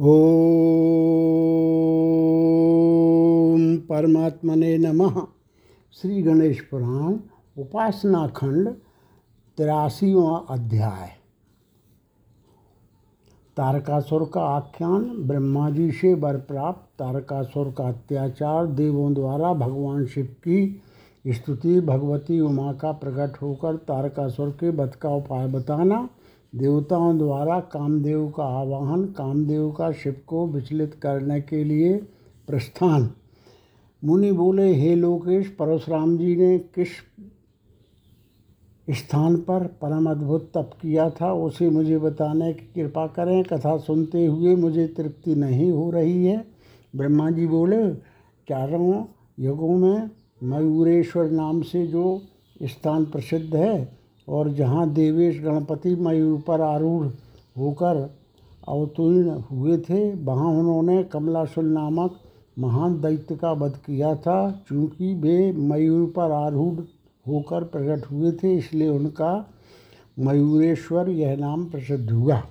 ओम परमात्मने नमः। श्री गणेश पुराण, उपासना खंड, तिरासीवा अध्याय। तारकासुर का आख्यान ब्रह्मा जी से वर प्राप्त। तारकासुर का अत्याचार देवों द्वारा भगवान शिव की स्तुति, भगवती उमा का प्रकट होकर तारकासुर के वध का उपाय बताना। देवताओं द्वारा कामदेव का आवाहन, कामदेव का शिव को विचलित करने के लिए प्रस्थान। मुनि बोले, हे लोकेश, परशुराम जी ने किस स्थान पर परम अद्भुत तप किया था, उसे मुझे बताने की कृपा करें। कथा सुनते हुए मुझे तृप्ति नहीं हो रही है। ब्रह्मा जी बोले, चारों युगों में मयूरेश्वर नाम से जो स्थान प्रसिद्ध है और जहाँ देवेश गणपति मयूर पर आरूढ़ होकर अवतीर्ण हुए थे, वहाँ उन्होंने कमलासुर नामक महान दैत्य का वध किया था। चूँकि वे मयूर पर आरूढ़ होकर प्रकट हुए थे, इसलिए उनका मयूरेश्वर यह नाम प्रसिद्ध हुआ।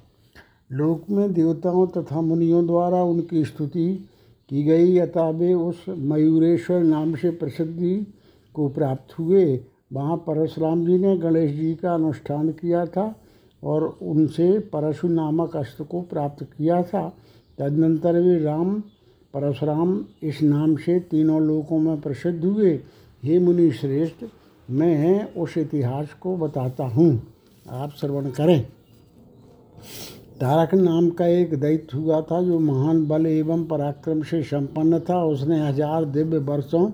लोक में देवताओं तथा मुनियों द्वारा उनकी स्तुति की गई, अतः वे उस मयूरेश्वर नाम से प्रसिद्धि को प्राप्त हुए। वहाँ परशुराम जी ने गणेश जी का अनुष्ठान किया था और उनसे परशु नामक अस्त्र को प्राप्त किया था। तदनंतर वे राम, परशुराम इस नाम से तीनों लोकों में प्रसिद्ध हुए। हे मुनि श्रेष्ठ, मैं उस इतिहास को बताता हूँ। आप श्रवण करें। तारक नाम का एक दैत्य हुआ था जो महान बल एवं पराक्रम से संपन्न था। उसने हज़ार दिव्य वर्षों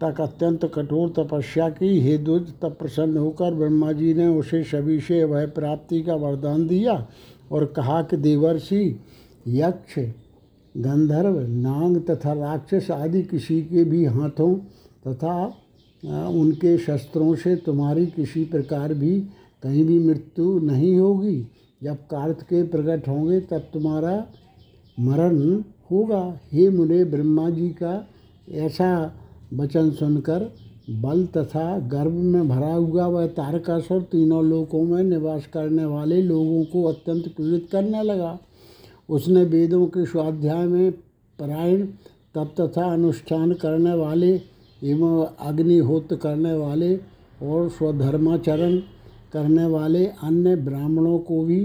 तक अत्यंत कठोर तपस्या की, हे दुज तब प्रसन्न होकर ब्रह्मा जी ने उसे सभी से वह प्राप्ति का वरदान दिया और कहा कि देवर्षि, यक्ष, गंधर्व, नांग तथा राक्षस आदि किसी के भी हाथों तथा उनके शस्त्रों से तुम्हारी किसी प्रकार भी कहीं भी मृत्यु नहीं होगी। जब कार्त के प्रकट होंगे, तब तुम्हारा मरण होगा। हे मुने, ब्रह्मा जी का ऐसा वचन सुनकर बल तथा गर्भ में भरा हुआ वह तारकासुर तीनों लोकों में निवास करने वाले लोगों को अत्यंत पीड़ित करने लगा। उसने वेदों के स्वाध्याय में परायण तप तथा अनुष्ठान करने वाले एवं अग्निहोत्र करने वाले और स्वधर्माचरण करने वाले अन्य ब्राह्मणों को भी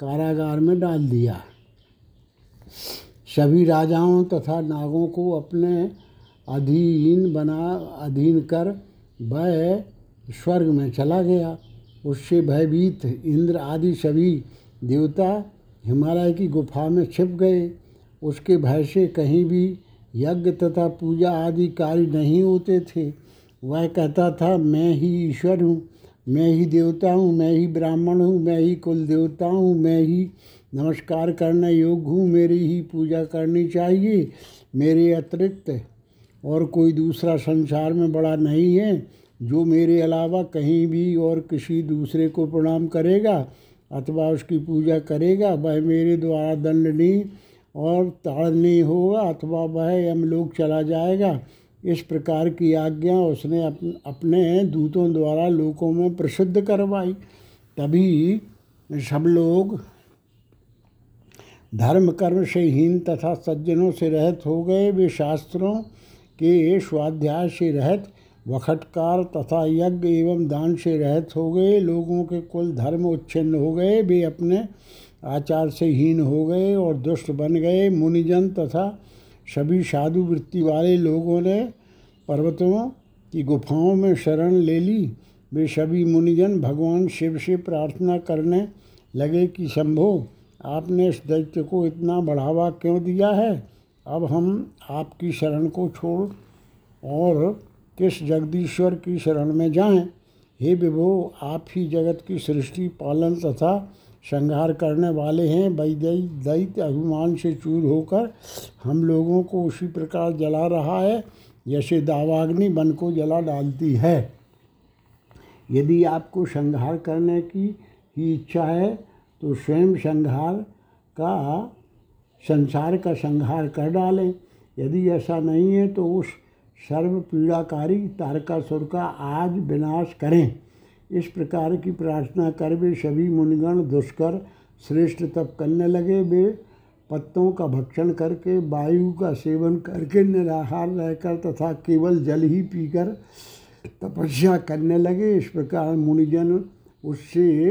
कारागार में डाल दिया। सभी राजाओं तथा नागों को अपने अधीन बना, अधीन कर वह स्वर्ग में चला गया। उससे भयभीत इंद्र आदि सभी देवता हिमालय की गुफा में छिप गए। उसके भय से कहीं भी यज्ञ तथा पूजा आदि कार्य नहीं होते थे। वह कहता था, मैं ही ईश्वर हूँ, मैं ही देवता हूँ, मैं ही ब्राह्मण हूँ, मैं ही कुल देवता हूँ, मैं ही नमस्कार करने योग्य हूँ, मेरी ही पूजा करनी चाहिए, मेरे अतिरिक्त और कोई दूसरा संसार में बड़ा नहीं है, जो मेरे अलावा कहीं भी और किसी दूसरे को प्रणाम करेगा अथवा उसकी पूजा करेगा, वह मेरे द्वारा दंडनीय और ताड़नीय होगा अथवा वह यमलोक चला जाएगा। इस प्रकार की आज्ञा उसने अपने दूतों द्वारा लोगों में प्रसिद्ध करवाई। तभी सब लोग धर्म कर्म से हीन तथा सज्जनों से रहित हो गए। वे शास्त्रों के स्वाध्याय से रहत, वखटकार तथा यज्ञ एवं दान से रहित हो गए। लोगों के कुल धर्म उच्छिन्न हो गए। वे अपने आचार से हीन हो गए और दुष्ट बन गए। मुनिजन तथा सभी साधु वृत्ति वाले लोगों ने पर्वतों की गुफाओं में शरण ले ली। वे सभी मुनिजन भगवान शिव से प्रार्थना करने लगे कि, शंभो, आपने इस दैत्य को इतना बढ़ावा क्यों दिया है? अब हम आपकी शरण को छोड़ और किस जगदीश्वर की शरण में जाएँ? हे विभो, आप ही जगत की सृष्टि, पालन तथा संहार करने वाले हैं। वैदयी दैत्य अभिमान से चूर होकर हम लोगों को उसी प्रकार जला रहा है। जैसे दावाग्नि वन को जला डालती है। यदि आपको संहार करने की ही इच्छा है तो स्वयं संहार का संसार का संहार कर डालें। यदि ऐसा नहीं है तो उस सर्व पीड़ाकारी तारकासुर का आज विनाश करें। इस प्रकार की प्रार्थना कर वे सभी मुनिगण दुष्कर श्रेष्ठ तप करने लगे। वे पत्तों का भक्षण करके, वायु का सेवन करके निराहार रहकर तथा केवल जल ही पीकर तपस्या करने लगे। इस प्रकार मुनिजन उससे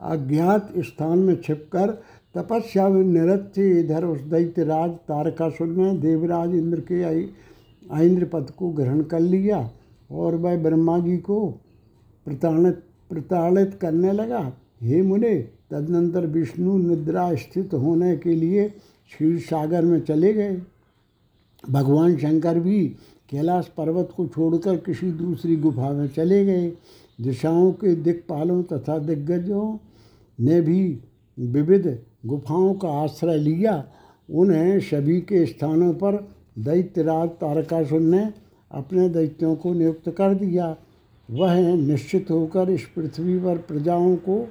अज्ञात स्थान में छिपकर तपस्या में निरत थे इधर उस दैत्यराज तारकासुर ने देवराज इंद्र के इंद्र पद को ग्रहण कर लिया और वह ब्रह्मा जी को प्रताड़ित प्रताड़ित करने लगा। हे मुने, तदनंतर विष्णु निद्रा स्थित होने के लिए क्षीर सागर में चले गए। भगवान शंकर भी कैलाश पर्वत को छोड़कर किसी दूसरी गुफा में चले गए। दिशाओं के दिक्पालों तथा दिग्गजों ने भी विविध गुफाओं का आश्रय लिया। उन्हें सभी के स्थानों पर दैत्यराज तारकासुर ने अपने दैत्यों को नियुक्त कर दिया। वह निश्चित होकर इस पृथ्वी पर प्रजाओं को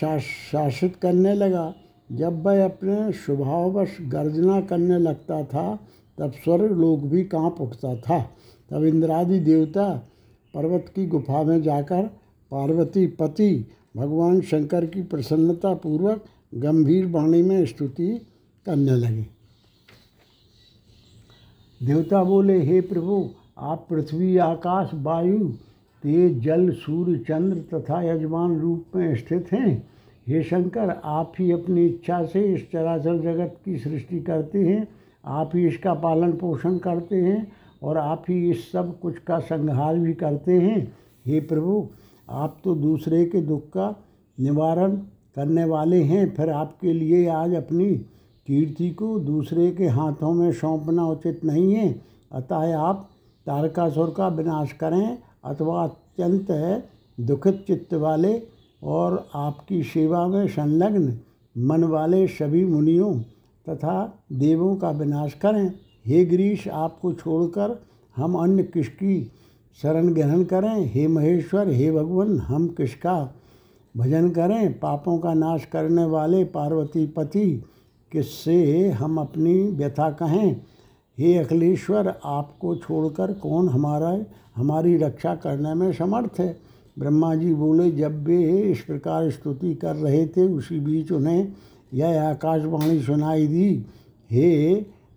शासित करने लगा। जब वह अपने स्वभाववश गर्जना करने लगता था, तब स्वर्ग लोग भी काँप उठता था। तब इंद्रादि देवता पर्वत की गुफा में जाकर पार्वती पति भगवान शंकर की प्रसन्नता पूर्वक गंभीर वाणी में स्तुति करने लगे। देवता बोले, हे प्रभु, आप पृथ्वी, आकाश, वायु, तेज, जल, सूर्य, चंद्र तथा यजमान रूप में स्थित हैं। हे शंकर, आप ही अपनी इच्छा से इस चराचर जगत की सृष्टि करते हैं। आप ही इसका पालन पोषण करते हैं और आप ही इस सब कुछ का संहार भी करते हैं। हे प्रभु, आप तो दूसरे के दुख का निवारण करने वाले हैं, फिर आपके लिए आज अपनी कीर्ति को दूसरे के हाथों में सौंपना उचित नहीं है। अतः आप तारकासुर का विनाश करें, अथवा अत्यंत दुखित चित्त वाले और आपकी सेवा में संलग्न मन वाले सभी मुनियों तथा देवों का विनाश करें। हे गिरीश, आपको छोड़कर हम अन्य किसकी शरण ग्रहण करें? हे महेश्वर, हे भगवान, हम किसका भजन करें, पापों का नाश करने वाले पार्वती पति, किससे हम अपनी व्यथा कहें? हे अखिलेश्वर, आपको छोड़कर कौन हमारा, हमारी रक्षा करने में समर्थ है? ब्रह्मा जी बोले, जब वे इस प्रकार स्तुति कर रहे थे, उसी बीच उन्हें यह आकाशवाणी सुनाई दी। हे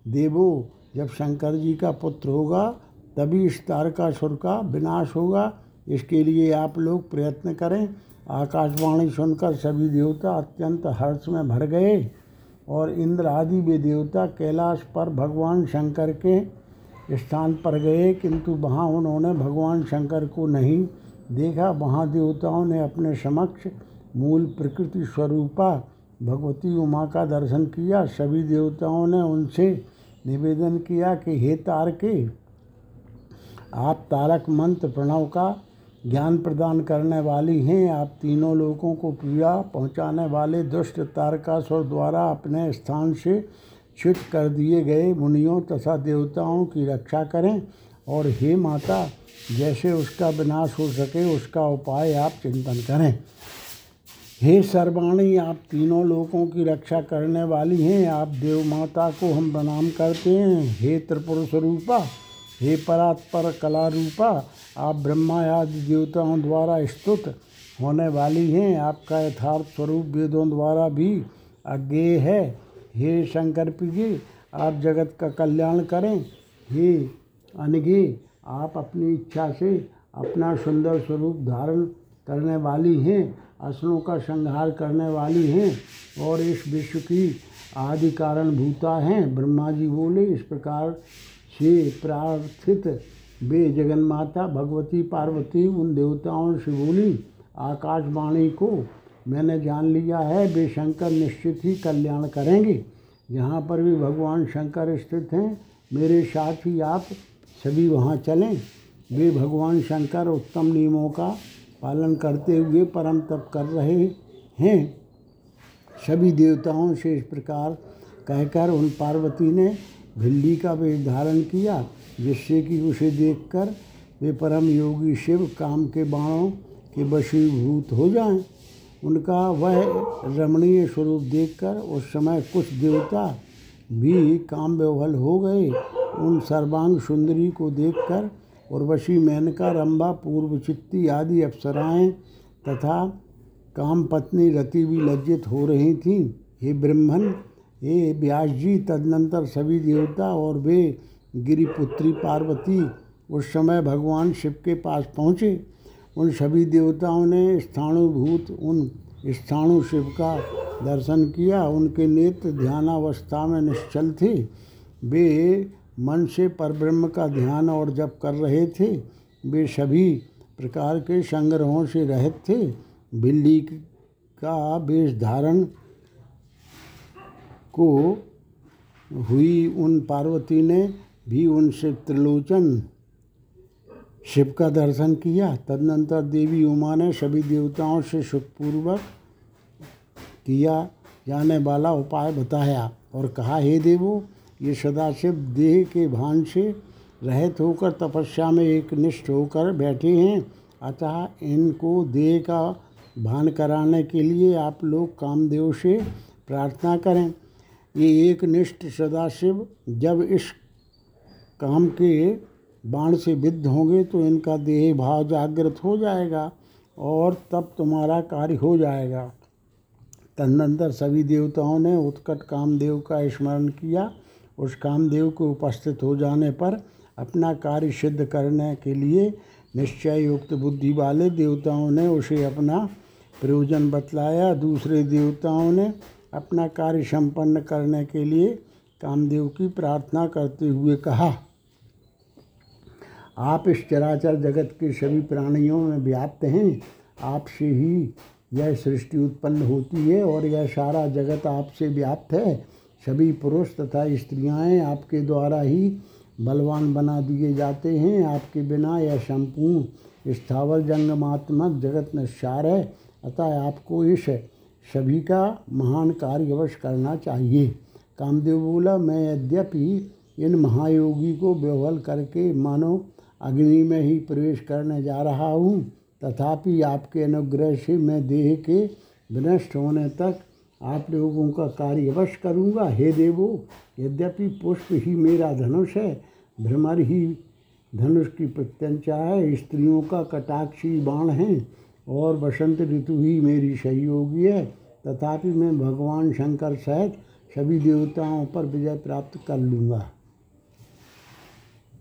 देवो, जब शंकर जी का पुत्र होगा, तभी इस तारकासुर का विनाश होगा। इसके लिए आप लोग प्रयत्न करें। आकाशवाणी सुनकर सभी देवता अत्यंत हर्ष में भर गए और इंद्र आदि वे देवता कैलाश पर भगवान शंकर के स्थान पर गए, किंतु वहाँ उन्होंने भगवान शंकर को नहीं देखा। वहाँ देवताओं ने अपने समक्ष मूल प्रकृति स्वरूपा भगवती उमा का दर्शन किया। सभी देवताओं ने उनसे निवेदन किया कि हे तारके, आप तारक मंत्र प्रणव का ज्ञान प्रदान करने वाली हैं। आप तीनों लोगों को पीड़ा पहुँचाने वाले दुष्ट तारकासुर द्वारा अपने स्थान से च्युत कर दिए गए मुनियों तथा देवताओं की रक्षा करें। और हे माता, जैसे उसका विनाश हो सके, उसका उपाय आप चिंतन करें। हे सर्वाणी, आप तीनों लोगों की रक्षा करने वाली हैं। आप देव माता को हम प्रणाम करते हैं। हे त्रिपुर स्वरूपा हे परात्पर कला रूपा आप ब्रह्मा आदि देवताओं द्वारा स्तुत होने वाली हैं। आपका यथार्थ स्वरूप वेदों द्वारा भी अज्ञेय है। हे शंकर प्रिय, आप जगत का कल्याण करें। हे अनगे आप अपनी इच्छा से अपना सुंदर स्वरूप धारण करने वाली हैं असलों का संहार करने वाली हैं और इस विश्व की आदि कारण भूता हैं। ब्रह्मा जी बोले, इस प्रकार से प्रार्थित। वे जगन माता भगवती पार्वती, उन देवताओं से बोली आकाशवाणी को मैंने जान लिया है वे शंकर निश्चित ही कल्याण करेंगे। यहाँ पर भी भगवान शंकर स्थित हैं। मेरे साथ ही आप सभी वहाँ चलें। वे भगवान शंकर उत्तम नियमों का पालन करते हुए परम तप कर रहे हैं। सभी देवताओं से इस प्रकार कहकर उन पार्वती ने भिल्ली का वेश धारण किया, जिससे कि उसे देखकर वे परम योगी शिव काम के बाणों के वशीभूत हो जाएँ। उनका वह रमणीय स्वरूप देखकर उस समय कुछ देवता भी काम व्यवहल हो गए उन सर्वांग सुंदरी को देखकर उर्वशी मेनका, रंभा, पूर्व चित्ती आदि अप्सराएँ तथा काम पत्नी रति भी लज्जित हो रही थीं हे ब्रह्मन हे व्यास जी तदनंतर सभी देवता और वे गिरिपुत्री पार्वती उस समय भगवान शिव के पास पहुँचे। उन सभी देवताओं ने स्थाणुभूत उन स्थाणु शिव का दर्शन किया। उनके नेत्र ध्यानावस्था में निश्चल थे। वे मन से परब्रह्म का ध्यान और जप कर रहे थे। वे सभी प्रकार के संग्रहों से रहित थे। बिल्ली का वेश धारण को हुई उन पार्वती ने भी उनसे त्रिलोचन, शिव का दर्शन किया। तदनंतर देवी उमा ने सभी देवताओं से सुखपूर्वक किया, जाने वाला उपाय बताया और कहा, हे देवो, ये सदाशिव देह के भान से रहित होकर तपस्या में एक निष्ठ होकर बैठे हैं। अतः इनको देह का भान कराने के लिए आप लोग कामदेव से प्रार्थना करें। ये एक निष्ठ सदाशिव, जब इस काम के बाण से विद्ध होंगे तो इनका देह भाव जागृत हो जाएगा और तब तुम्हारा कार्य हो जाएगा। तदनंतर सभी देवताओं ने उत्कट कामदेव का स्मरण किया। उस कामदेव को उपस्थित हो जाने पर अपना कार्य सिद्ध करने के लिए निश्चय युक्त बुद्धि वाले देवताओं ने उसे अपना प्रयोजन बतलाया। दूसरे देवताओं ने अपना कार्य संपन्न करने के लिए कामदेव की प्रार्थना करते हुए कहा, आप इस चराचर जगत के सभी प्राणियों में व्याप्त हैं। आपसे ही यह सृष्टि उत्पन्न होती है और यह सारा जगत आपसे व्याप्त है। सभी पुरुष तथा स्त्रियाँ आपके द्वारा ही बलवान बना दिए जाते हैं। आपके बिना यह संपूर्ण स्थावर जंगमात्मक जगत निस्सार है। अतः आपको इस सभी का महान कार्य अवश्य करना चाहिए। कामदेव बोला मैं यद्यपि इन महायोगी को व्यवहल करके मानो अग्नि में ही प्रवेश करने जा रहा हूँ, तथापि आपके अनुग्रह से मैं देह के विनष्ट होने तक आप लोगों का कार्य अवश्य करूँगा। हे देवो, यद्यपि पुष्प ही मेरा धनुष है, भ्रमर ही धनुष की प्रत्यंचा है, स्त्रियों का कटाक्षी बाण है और बसंत ऋतु ही मेरी सहयोगी है। तथापि मैं भगवान शंकर सहित सभी देवताओं पर विजय प्राप्त कर लूँगा।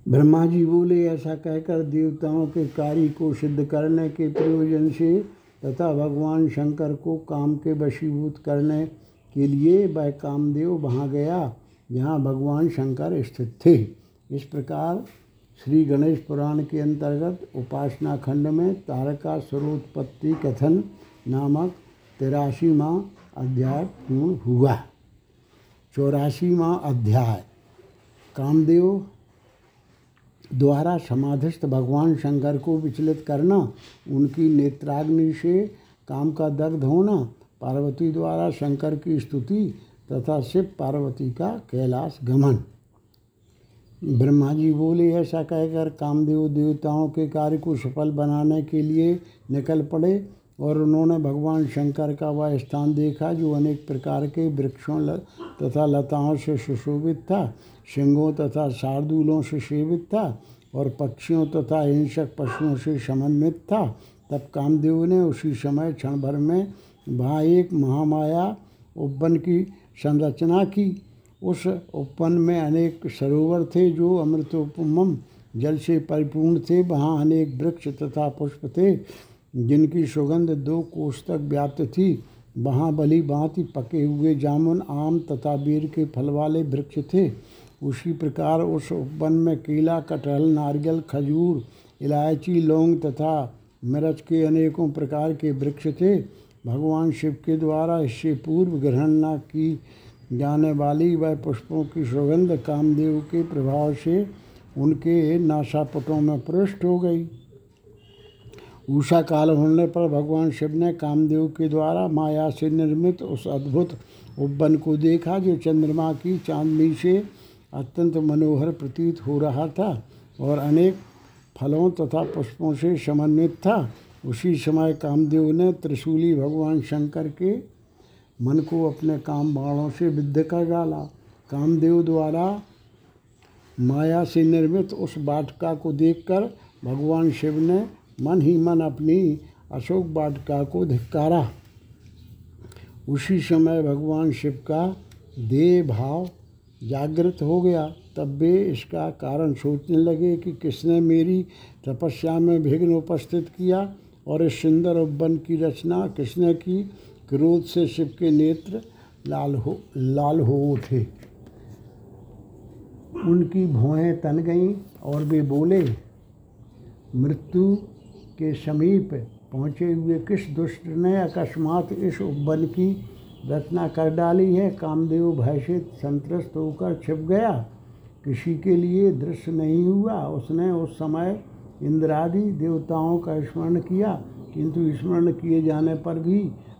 ब्रह्मा जी बोले, ऐसा कहकर देवताओं के कार्य को सिद्ध करने के प्रयोजन से तथा भगवान शंकर को काम के वशीभूत करने के लिए वह कामदेव वहाँ गया, जहाँ भगवान शंकर स्थित थे। इस प्रकार श्री गणेश पुराण के अंतर्गत उपासना खंड में तारका स्वरोत्पत्ति कथन नामक तिरासीवा अध्याय पूर्ण हुआ। चौरासीवा अध्याय। कामदेव द्वारा समाधिस्थ भगवान शंकर को विचलित करना, उनकी नेत्राग्नि से काम का दर्द होना, पार्वती द्वारा शंकर की स्तुति तथा शिव पार्वती का कैलाश गमन। ब्रह्मा जी बोले, ऐसा कहकर कामदेव देवताओं के कार्य को सफल बनाने के लिए निकल पड़े और उन्होंने भगवान शंकर का वह स्थान देखा, जो अनेक प्रकार के वृक्षों तथा लताओं से सुशोभित था सिंहों तथा शार्दूलों से सेवित था और पक्षियों तथा हिंसक पशुओं से समन्वित था। तब कामदेव ने उसी समय क्षण भर में वहाँ एक महामाया उपवन की संरचना की। उस उपवन में अनेक सरोवर थे जो अमृतोपम जल से परिपूर्ण थे। वहाँ अनेक वृक्ष तथा पुष्प थे, जिनकी सुगंध दो कोष तक व्याप्त थी। वहाँ बली भांति पके हुए जामुन, आम तथा बेर के फल वाले वृक्ष थे। उसी प्रकार उस उपवन में केला, कटहल, नारियल, खजूर, इलायची, लौंग तथा मिर्च के अनेकों प्रकार के वृक्ष थे। भगवान शिव के द्वारा इससे पूर्व ग्रहण न की जाने वाली वह पुष्पों की सुगंध कामदेव के प्रभाव से उनके नासापुटों में पृष्ठ हो गई। ऊषा काल होने पर भगवान शिव ने कामदेव के द्वारा माया से निर्मित उस अद्भुत उपवन को देखा, जो चंद्रमा की चांदनी से अत्यंत मनोहर प्रतीत हो रहा था और अनेक फलों तथा पुष्पों से समन्वित था। उसी समय कामदेव ने त्रिशूली भगवान शंकर के मन को अपने काम बाणों से विद्ध कर डाला। कामदेव द्वारा माया से निर्मित उस वाटिका को देखकर भगवान शिव ने मन ही मन अपनी अशोक वाटिका को धिक्कारा। उसी समय भगवान शिव का देह भाव जागृत हो गया। तब वे इसका कारण सोचने लगे कि किसने मेरी तपस्या में विघ्न उपस्थित किया और इस सुंदर उपवन की रचना किसने की क्रोध से शिव के नेत्र लाल हो लाल हो उठे। उनकी भौहें तन गईं और वे बोले, मृत्यु के समीप पहुँचे हुए किस दुष्ट ने अकस्मात इस उपवन की रचना कर डाली है? कामदेव भयसित संतृष्ट होकर छिप गया। किसी के लिए दृश्य नहीं हुआ। उसने उस समय इंद्रादि देवताओं का स्मरण किया, किंतु स्मरण किए जाने पर भी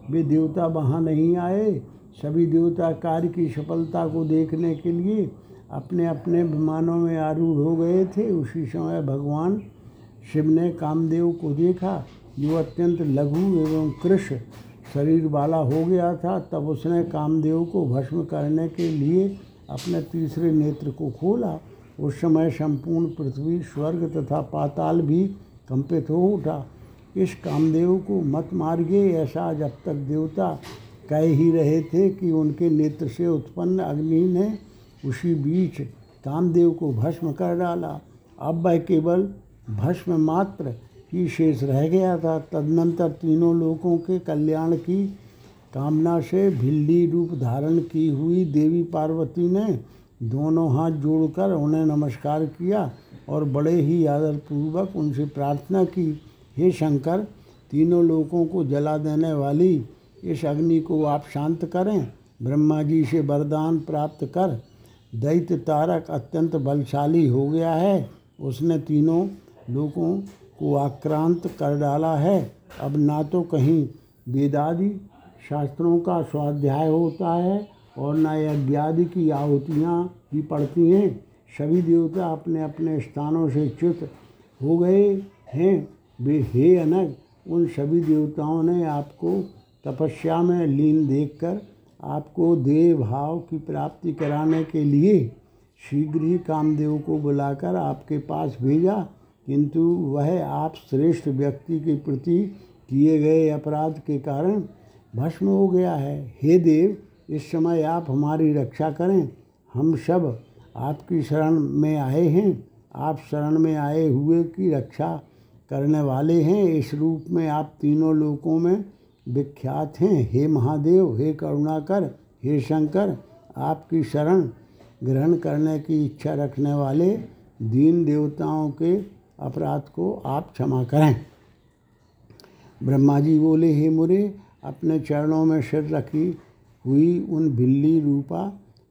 वे देवता वहाँ नहीं आए। सभी देवता कार्य की सफलता को देखने के लिए अपने अपने विमानों में आरूढ़ हो गए थे। उसी समय भगवान शिव ने कामदेव को देखा। जो अत्यंत लघु एवं कृष शरीर वाला हो गया था, तब उसने कामदेव को भस्म करने के लिए अपने तीसरे नेत्र को खोला। उस समय संपूर्ण पृथ्वी, स्वर्ग तथा पाताल भी कंपित हो उठा। इस कामदेव को मत मारिए, ऐसा जब तक देवता कह ही रहे थे कि उनके नेत्र से उत्पन्न अग्नि ने उसी बीच कामदेव को भस्म कर डाला। अब वह केवल भस्म मात्र ही शेष रह गया था। तदनंतर तीनों लोगों के कल्याण की कामना से भिल्ली रूप धारण की हुई देवी पार्वती ने दोनों हाथ जोड़कर उन्हें नमस्कार किया और बड़े ही आदरपूर्वक उनसे प्रार्थना की। हे शंकर, तीनों लोगों को जला देने वाली इस अग्नि को आप शांत करें। ब्रह्मा जी से वरदान प्राप्त कर। दैत्य तारक अत्यंत बलशाली हो गया है। उसने तीनों लोगों को आक्रांत कर डाला है। अब ना तो कहीं वेदादि शास्त्रों का स्वाध्याय होता है और न यज्ञादि की आहुतियाँ भी पड़ती हैं। सभी देवता अपने अपने स्थानों से च्युत हो गए हैं। वे हे अनग उन सभी देवताओं ने आपको तपस्या में लीन देखकर आपको देव भाव की प्राप्ति कराने के लिए शीघ्र ही कामदेव को बुलाकर आपके पास भेजा, किंतु वह आप श्रेष्ठ व्यक्ति के प्रति किए गए अपराध के कारण भस्म हो गया है। हे देव, इस समय आप हमारी रक्षा करें। हम सब आपकी शरण में आए हैं। आप शरण में आए हुए की रक्षा करने वाले हैं। इस रूप में आप तीनों लोकों में विख्यात हैं। हे महादेव, हे करुणाकर, हे शंकर, आपकी शरण ग्रहण करने की इच्छा रखने वाले दीन देवताओं के अपराध को आप क्षमा करें। ब्रह्मा जी बोले, हे मुरे, अपने चरणों में सिर रखी हुई उन बिल्ली रूपा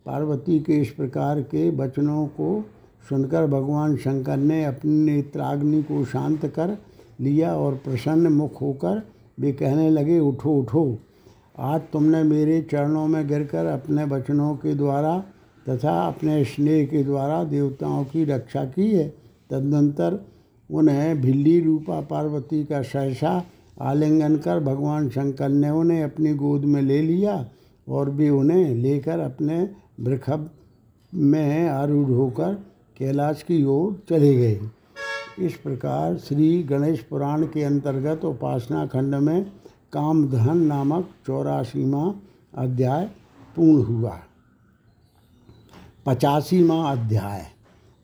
पार्वती के इस प्रकार के वचनों को सुनकर भगवान शंकर ने अपनी नेत्राग्नि को शांत कर लिया और प्रसन्न मुख होकर वे कहने लगे, उठो उठो। आज तुमने मेरे चरणों में गिरकर अपने वचनों के द्वारा तथा अपने स्नेह के द्वारा देवताओं की रक्षा की है। तदनंतर उन्हें भिल्ली रूपा पार्वती का सहसा आलिंगन कर भगवान शंकर ने उन्हें अपनी गोद में ले लिया और भी उन्हें लेकर अपने वृखभ में आरूढ़ होकर कैलाश की ओर चले गए। इस प्रकार श्री गणेश पुराण के अंतर्गत उपासना खंड में कामधन नामक चौरासीवा अध्याय पूर्ण हुआ। पचासीवा अध्याय।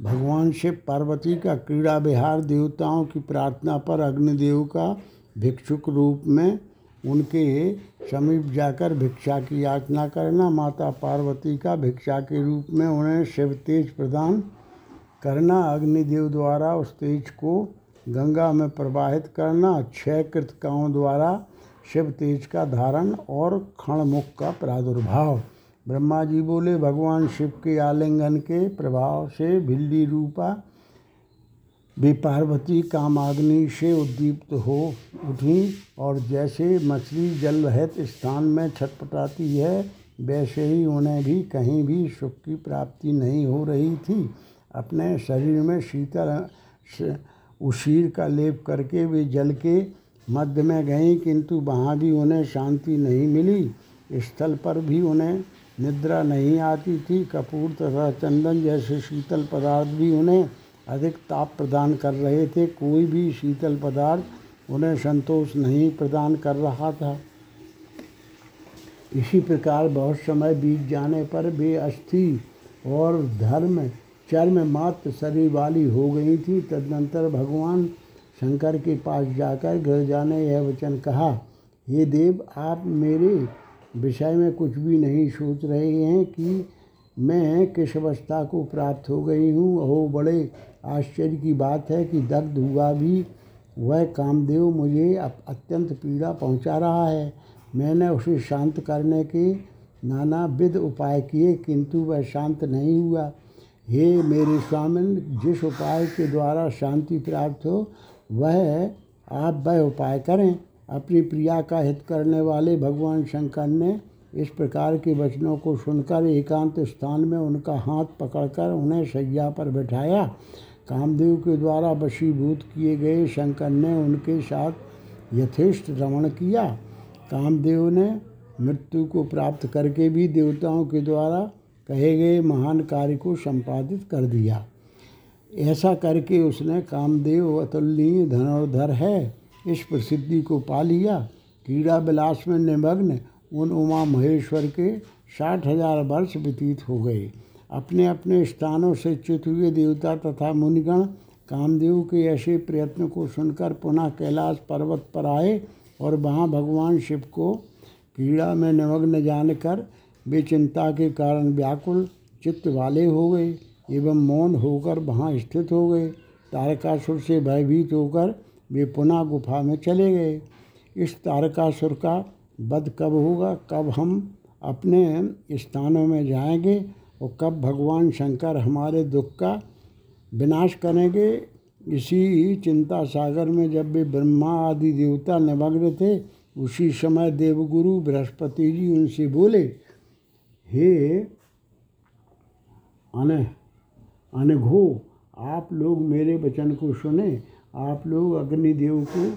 भगवान शिव पार्वती का क्रीड़ा विहार देवताओं की प्रार्थना पर अग्निदेव का भिक्षुक रूप में उनके समीप जाकर भिक्षा की याचना करना, माता पार्वती का भिक्षा के रूप में उन्हें शिव तेज प्रदान करना अग्निदेव द्वारा उस तेज को गंगा में प्रवाहित करना, छह कृतकाओं द्वारा शिव तेज का धारण और खणमुख का प्रादुर्भाव। ब्रह्मा जी बोले, भगवान शिव के आलिंगन के प्रभाव से भिल्ली रूपा वे पार्वती कामाग्नि से उद्दीप्त हो उठी और जैसे मछली जल रहित स्थान में छटपटाती है, वैसे ही उन्हें भी कहीं भी सुख की प्राप्ति नहीं हो रही थी। अपने शरीर में शीतल उशीर का लेप करके वे जल के मध्य में गईं, किंतु वहाँ भी उन्हें शांति नहीं मिली। स्थल पर भी उन्हें निद्रा नहीं आती थी। कपूर तथा चंदन जैसे शीतल पदार्थ भी उन्हें अधिक ताप प्रदान कर रहे थे। कोई भी शीतल पदार्थ उन्हें संतोष नहीं प्रदान कर रहा था। इसी प्रकार बहुत समय बीत जाने पर वे अस्थि और धर्म चर्म मात्र शरीर वाली हो गई थी, तदनंतर भगवान शंकर के पास जाकर गिरजा ने यह वचन कहा हे देव, आप मेरे विषय में कुछ भी नहीं सोच रहे हैं कि मैं किस अवस्था को प्राप्त हो गई हूँ? हो बड़े आश्चर्य की बात है कि दग्ध हुआ भी वह कामदेव मुझे अत्यंत पीड़ा पहुँचा रहा है। मैंने उसे शांत करने के नाना विध उपाय किए, किंतु वह शांत नहीं हुआ। हे मेरे स्वामिन, जिस उपाय के द्वारा शांति प्राप्त हो, वह आप वह उपाय करें। अपनी प्रिया का हित करने वाले भगवान शंकर ने इस प्रकार के वचनों को सुनकर एकांत स्थान में उनका हाथ पकड़कर उन्हें सैया पर बैठाया। कामदेव के द्वारा वशीभूत किए गए शंकर ने उनके साथ यथेष्ट रमण किया। कामदेव ने मृत्यु को प्राप्त करके भी देवताओं के द्वारा कहे गए महान कार्य को संपादित कर दिया। ऐसा करके उसने कामदेव अतुलनीय धनोधर है, इस प्रसिद्धि को पा लिया। क्रीड़ा विलास में निमग्न उन उमा महेश्वर के साठ हज़ार वर्ष व्यतीत हो गए। अपने अपने स्थानों से च्युत हुए देवता तथा मुनिगण कामदेव के ऐसे प्रयत्न को सुनकर पुनः कैलाश पर्वत पर आए और वहाँ भगवान शिव को क्रीड़ा में निमग्न जानकर वे चिंता के कारण व्याकुल चित्त वाले हो गए एवं मौन होकर वहाँ स्थित हो गए। तारकासुर से भयभीत होकर वे पुनः गुफा में चले गए। इस तारकासुर का वध कब होगा? कब हम अपने स्थानों में जाएँगे और कब भगवान शंकर हमारे दुख का विनाश करेंगे? इसी चिंता सागर में जब वे ब्रह्मा आदि देवता निमग्न थे, उसी समय देवगुरु बृहस्पति जी उनसे बोले हे अन, अनघो, आप लोग मेरे वचन को सुने। आप लोग अग्निदेव को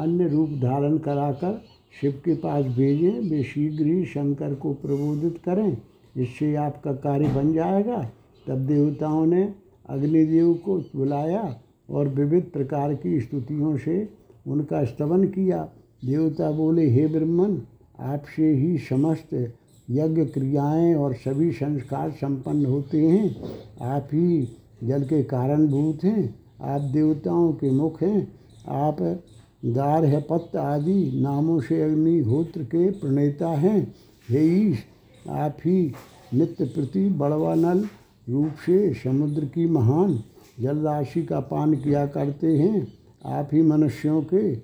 अन्य रूप धारण कराकर शिव के पास भेजें। वे शीघ्र ही शंकर को प्रबोधित करें। इससे आपका कार्य बन जाएगा। तब देवताओं ने अग्निदेव को बुलाया और विविध प्रकार की स्तुतियों से उनका स्तवन किया। देवता बोले, हे ब्रह्मन, आपसे ही समस्त यज्ञ क्रियाएँ और सभी संस्कार संपन्न होते हैं। आप ही जल के कारणभूत हैं, आप देवताओं के मुख हैं, आप गार्हपत्त आदि नामों से अग्निहोत्र के प्रणेता हैं। हे ईश, आप ही नित्य प्रति बड़वा नल रूप से समुद्र की महान जल राशि का पान किया करते हैं। आप ही मनुष्यों के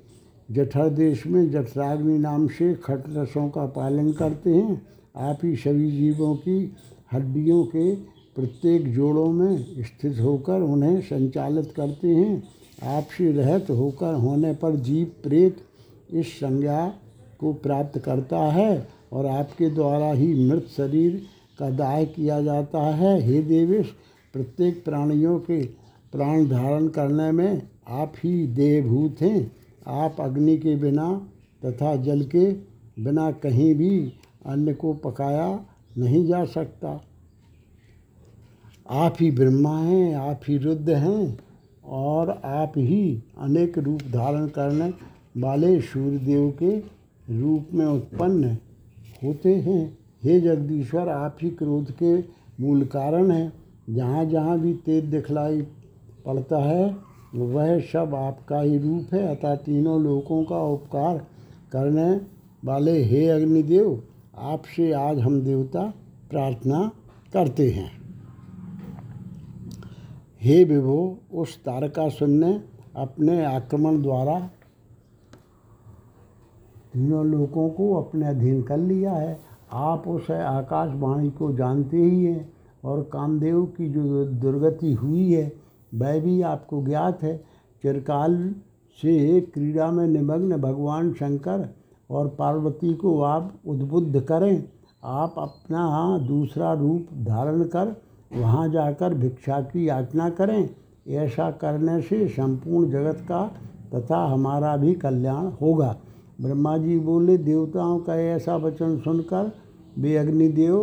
जठर देश में जठराग्नि नाम से खट रसों का पालन करते हैं। आप ही सभी जीवों की हड्डियों के प्रत्येक जोड़ों में स्थित होकर उन्हें संचालित करते हैं। आपसे रहत होकर होने पर जीव प्रेत इस संज्ञा को प्राप्त करता है और आपके द्वारा ही मृत शरीर का दाह किया जाता है। हे देवेश, प्रत्येक प्राणियों के प्राण धारण करने में आप ही देहभूत हैं। आप अग्नि के बिना तथा जल के बिना कहीं भी अन्न को पकाया नहीं जा सकता। आप ही ब्रह्मा हैं, आप ही रुद्र हैं और आप ही अनेक रूप धारण करने वाले सूर्यदेव के रूप में उत्पन्न होते हैं। हे जगदीश्वर, आप ही क्रोध के मूल कारण हैं। जहाँ जहाँ भी तेज दिखलाई पड़ता है, वह सब आपका ही रूप है। अतः तीनों लोगों का उपकार करने वाले हे अग्निदेव आपसे आज हम देवता प्रार्थना करते हैं। हे विभो, उस तारकासुर ने अपने आक्रमण द्वारा तीनों लोगों को अपने अधीन कर लिया है। आप उस आकाशवाणी को जानते ही हैं और कामदेव की जो दुर्गति हुई है, वह भी आपको ज्ञात है। चिरकाल से क्रीड़ा में निमग्न भगवान शंकर और पार्वती को आप उद्बुद्ध करें। आप अपना दूसरा रूप धारण कर, वहाँ जाकर भिक्षा की याचना करें। ऐसा करने से संपूर्ण जगत का तथा हमारा भी कल्याण होगा। ब्रह्मा जी बोले, देवताओं का ऐसा वचन सुनकर वे अग्निदेव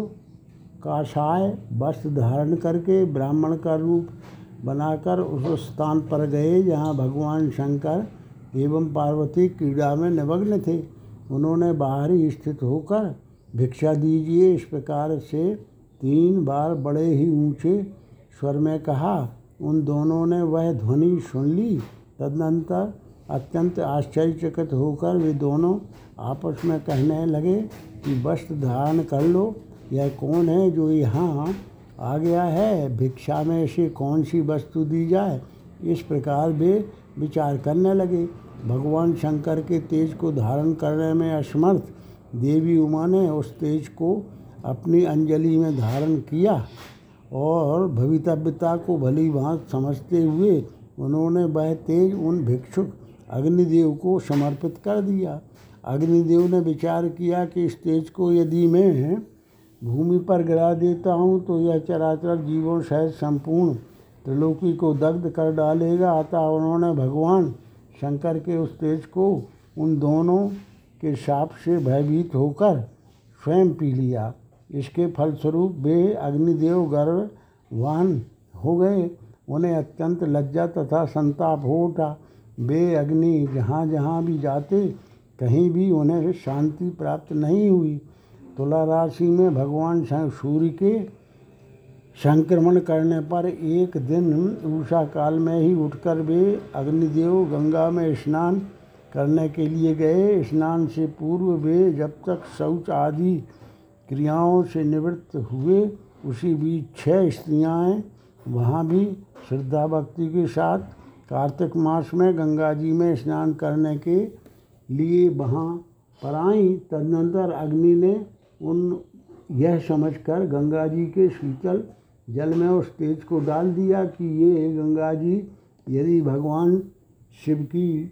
काषाय वस्त्र धारण करके ब्राह्मण का रूप बनाकर उस स्थान पर गए जहाँ भगवान शंकर एवं पार्वती क्रीड़ा में निमग्न थे। उन्होंने बाहरी स्थित होकर भिक्षा दीजिए इस प्रकार से तीन बार बड़े ही ऊँचे स्वर में कहा, उन दोनों ने वह ध्वनि सुन ली। तदनंतर अत्यंत आश्चर्यचकित होकर वे दोनों आपस में कहने लगे कि, वस्त्र धारण कर लो, यह कौन है जो यहाँ आ गया है? भिक्षा में ऐसी कौन सी वस्तु दी जाए? इस प्रकार वे विचार करने लगे। भगवान शंकर के तेज को धारण करने में असमर्थ। देवी उमा ने उस तेज को अपनी अंजलि में धारण किया और भवितव्यता को भली भांत समझते हुए उन्होंने वह तेज उन भिक्षुक अग्निदेव को समर्पित कर दिया। अग्निदेव ने विचार किया कि इस तेज को यदि मैं भूमि पर गिरा देता हूँ तो यह चराचर जीवों सहित संपूर्ण त्रिलोकी को दग्ध कर डालेगा। अतः उन्होंने भगवान शंकर के उस तेज को उन दोनों के साप से भयभीत होकर स्वयं पी लिया। इसके फलस्वरूप वे अग्निदेव गर्भवान हो गए। उन्हें अत्यंत लज्जा तथा संताप हो उठा। वे अग्नि जहाँ जहाँ भी जाते, कहीं भी उन्हें शांति प्राप्त नहीं हुई। तुला राशि में भगवान सूर्य के संक्रमण करने पर एक दिन उषा काल में ही उठकर वे अग्निदेव गंगा में स्नान करने के लिए गए। स्नान से पूर्व वे जब तक शौच आदि क्रियाओं से निवृत्त हुए, उसी बीच छह स्त्रियाँ वहाँ भी श्रद्धा भक्ति के साथ कार्तिक मास में गंगा जी में स्नान करने के लिए वहाँ पर आई। तदनंतर अग्नि ने उन, यह समझकर गंगा जी के शीतल जल में उस तेज को डाल दिया कि ये गंगा जी, यदि भगवान शिव की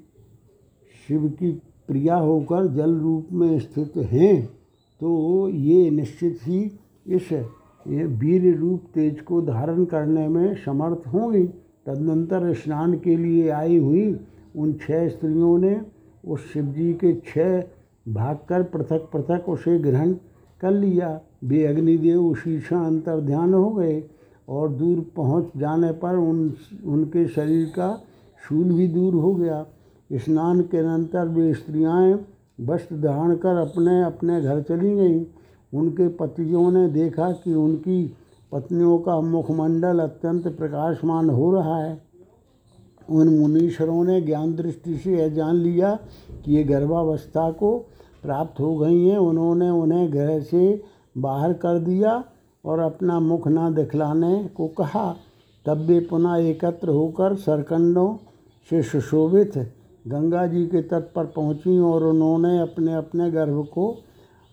शिव की प्रिया होकर जल रूप में स्थित हैं तो ये निश्चित ही इस वीर रूप तेज को धारण करने में समर्थ होंगी। तदनंतर स्नान के लिए आई हुई उन छह स्त्रियों ने उस शिव जी के छह भाग कर पृथक पृथक उसे ग्रहण कर लिया। वे अग्निदेव उसी से अंतर ध्यान हो गए और दूर पहुँच जाने पर उन, उनके शरीर का शूल भी दूर हो गया। स्नान के अंतर वे स्त्रियाँ वस्त्र धारण कर अपने अपने घर चली गईं। उनके पतियों ने देखा कि उनकी पत्नियों का मुखमंडल अत्यंत प्रकाशमान हो रहा है। उन मुनीश्वरों ने ज्ञान दृष्टि से यह जान लिया कि ये गर्भावस्था को प्राप्त हो गई हैं। उन्होंने उन्हें घर से बाहर कर दिया और अपना मुख न दिखलाने को कहा। तब वे पुनः एकत्र होकर सरकंडों से सुशोभित गंगा जी के तट पर पहुँची और उन्होंने अपने अपने गर्भ को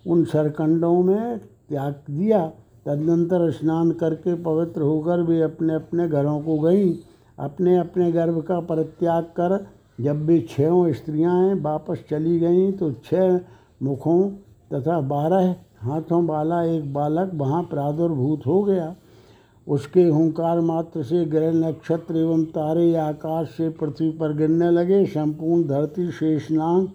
उन सरकंडों में त्याग दिया। तदनंतर स्नान करके पवित्र होकर वे अपने अपने घरों को गई। अपने अपने गर्भ का परित्याग कर जब भी छयों स्त्रियाँ वापस चली गईं तो छह मुखों तथा बारह हाथों वाला एक बालक वहाँ प्रादुर्भूत हो गया। उसके हुंकार मात्र से ग्रह नक्षत्र एवं तारे आकाश से पृथ्वी पर गिरने लगे। संपूर्ण धरती शेषनाग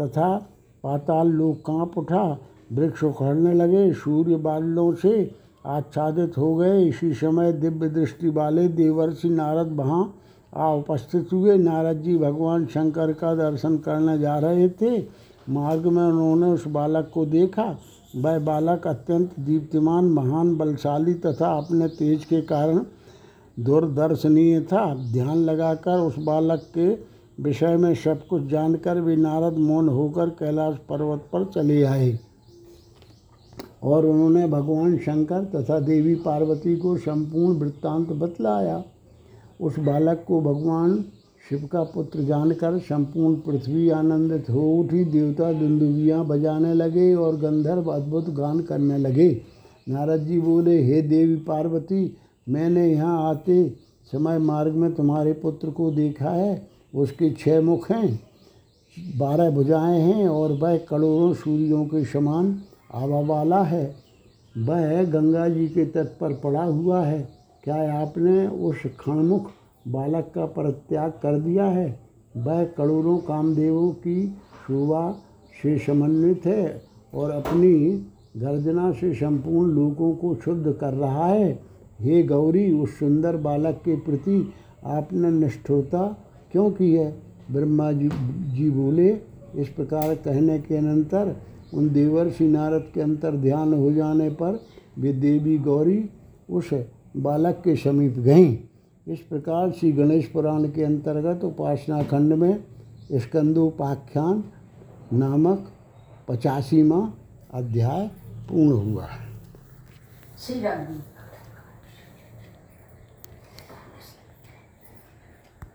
तथा पाताल लोक काँप उठा। वृक्ष उखड़ने लगे। सूर्य बादलों से आच्छादित हो गए। इसी समय दिव्य दृष्टि वाले देवर्षि नारद वहाँ आ उपस्थित हुए। नारद जी भगवान शंकर का दर्शन करने जा रहे थे। मार्ग में उन्होंने उस बालक को देखा। वह बालक अत्यंत दीप्तिमान, महान, बलशाली तथा अपने तेज के कारण दूरदर्शनीय था। ध्यान लगाकर उस बालक के विषय में सब कुछ जानकर वे नारद मौन होकर कैलाश पर्वत पर चले आए और उन्होंने भगवान शंकर तथा देवी पार्वती को संपूर्ण वृत्तांत बतलाया। उस बालक को भगवान शिव का पुत्र जानकर संपूर्ण पृथ्वी आनंदित हो उठी, देवता दुंदुबियाँ बजाने लगे और गंधर्व अद्भुत गान करने लगे। नारद जी बोले, हे देवी पार्वती, मैंने यहाँ आते समय मार्ग में तुम्हारे पुत्र को देखा है। उसके छह मुख हैं, बारह भुजाएँ हैं और वह करोड़ों सूर्यों के समान आवा वाला है। वह गंगा जी के तट पर पड़ा हुआ है। क्या आपने उस खणमुख बालक का परित्याग कर दिया है। वह करोड़ों कामदेवों की शोभा से समन्वित है और अपनी गर्जना से संपूर्ण लोगों को शुद्ध कर रहा है। हे गौरी, उस सुंदर बालक के प्रति आपने निष्ठुरता क्यों की है? ब्रह्मा जी जी बोले, इस प्रकार कहने के अनंतर उन देवर्षि नारद के अंतर ध्यान हो जाने पर वे देवी गौरी उस बालक के समीप गईं। इस प्रकार श्री गणेश पुराण के अंतर्गत उपासना खंड में स्कंदोपाख्यान नामक पचासीवा अध्याय पूर्ण हुआ श्री राम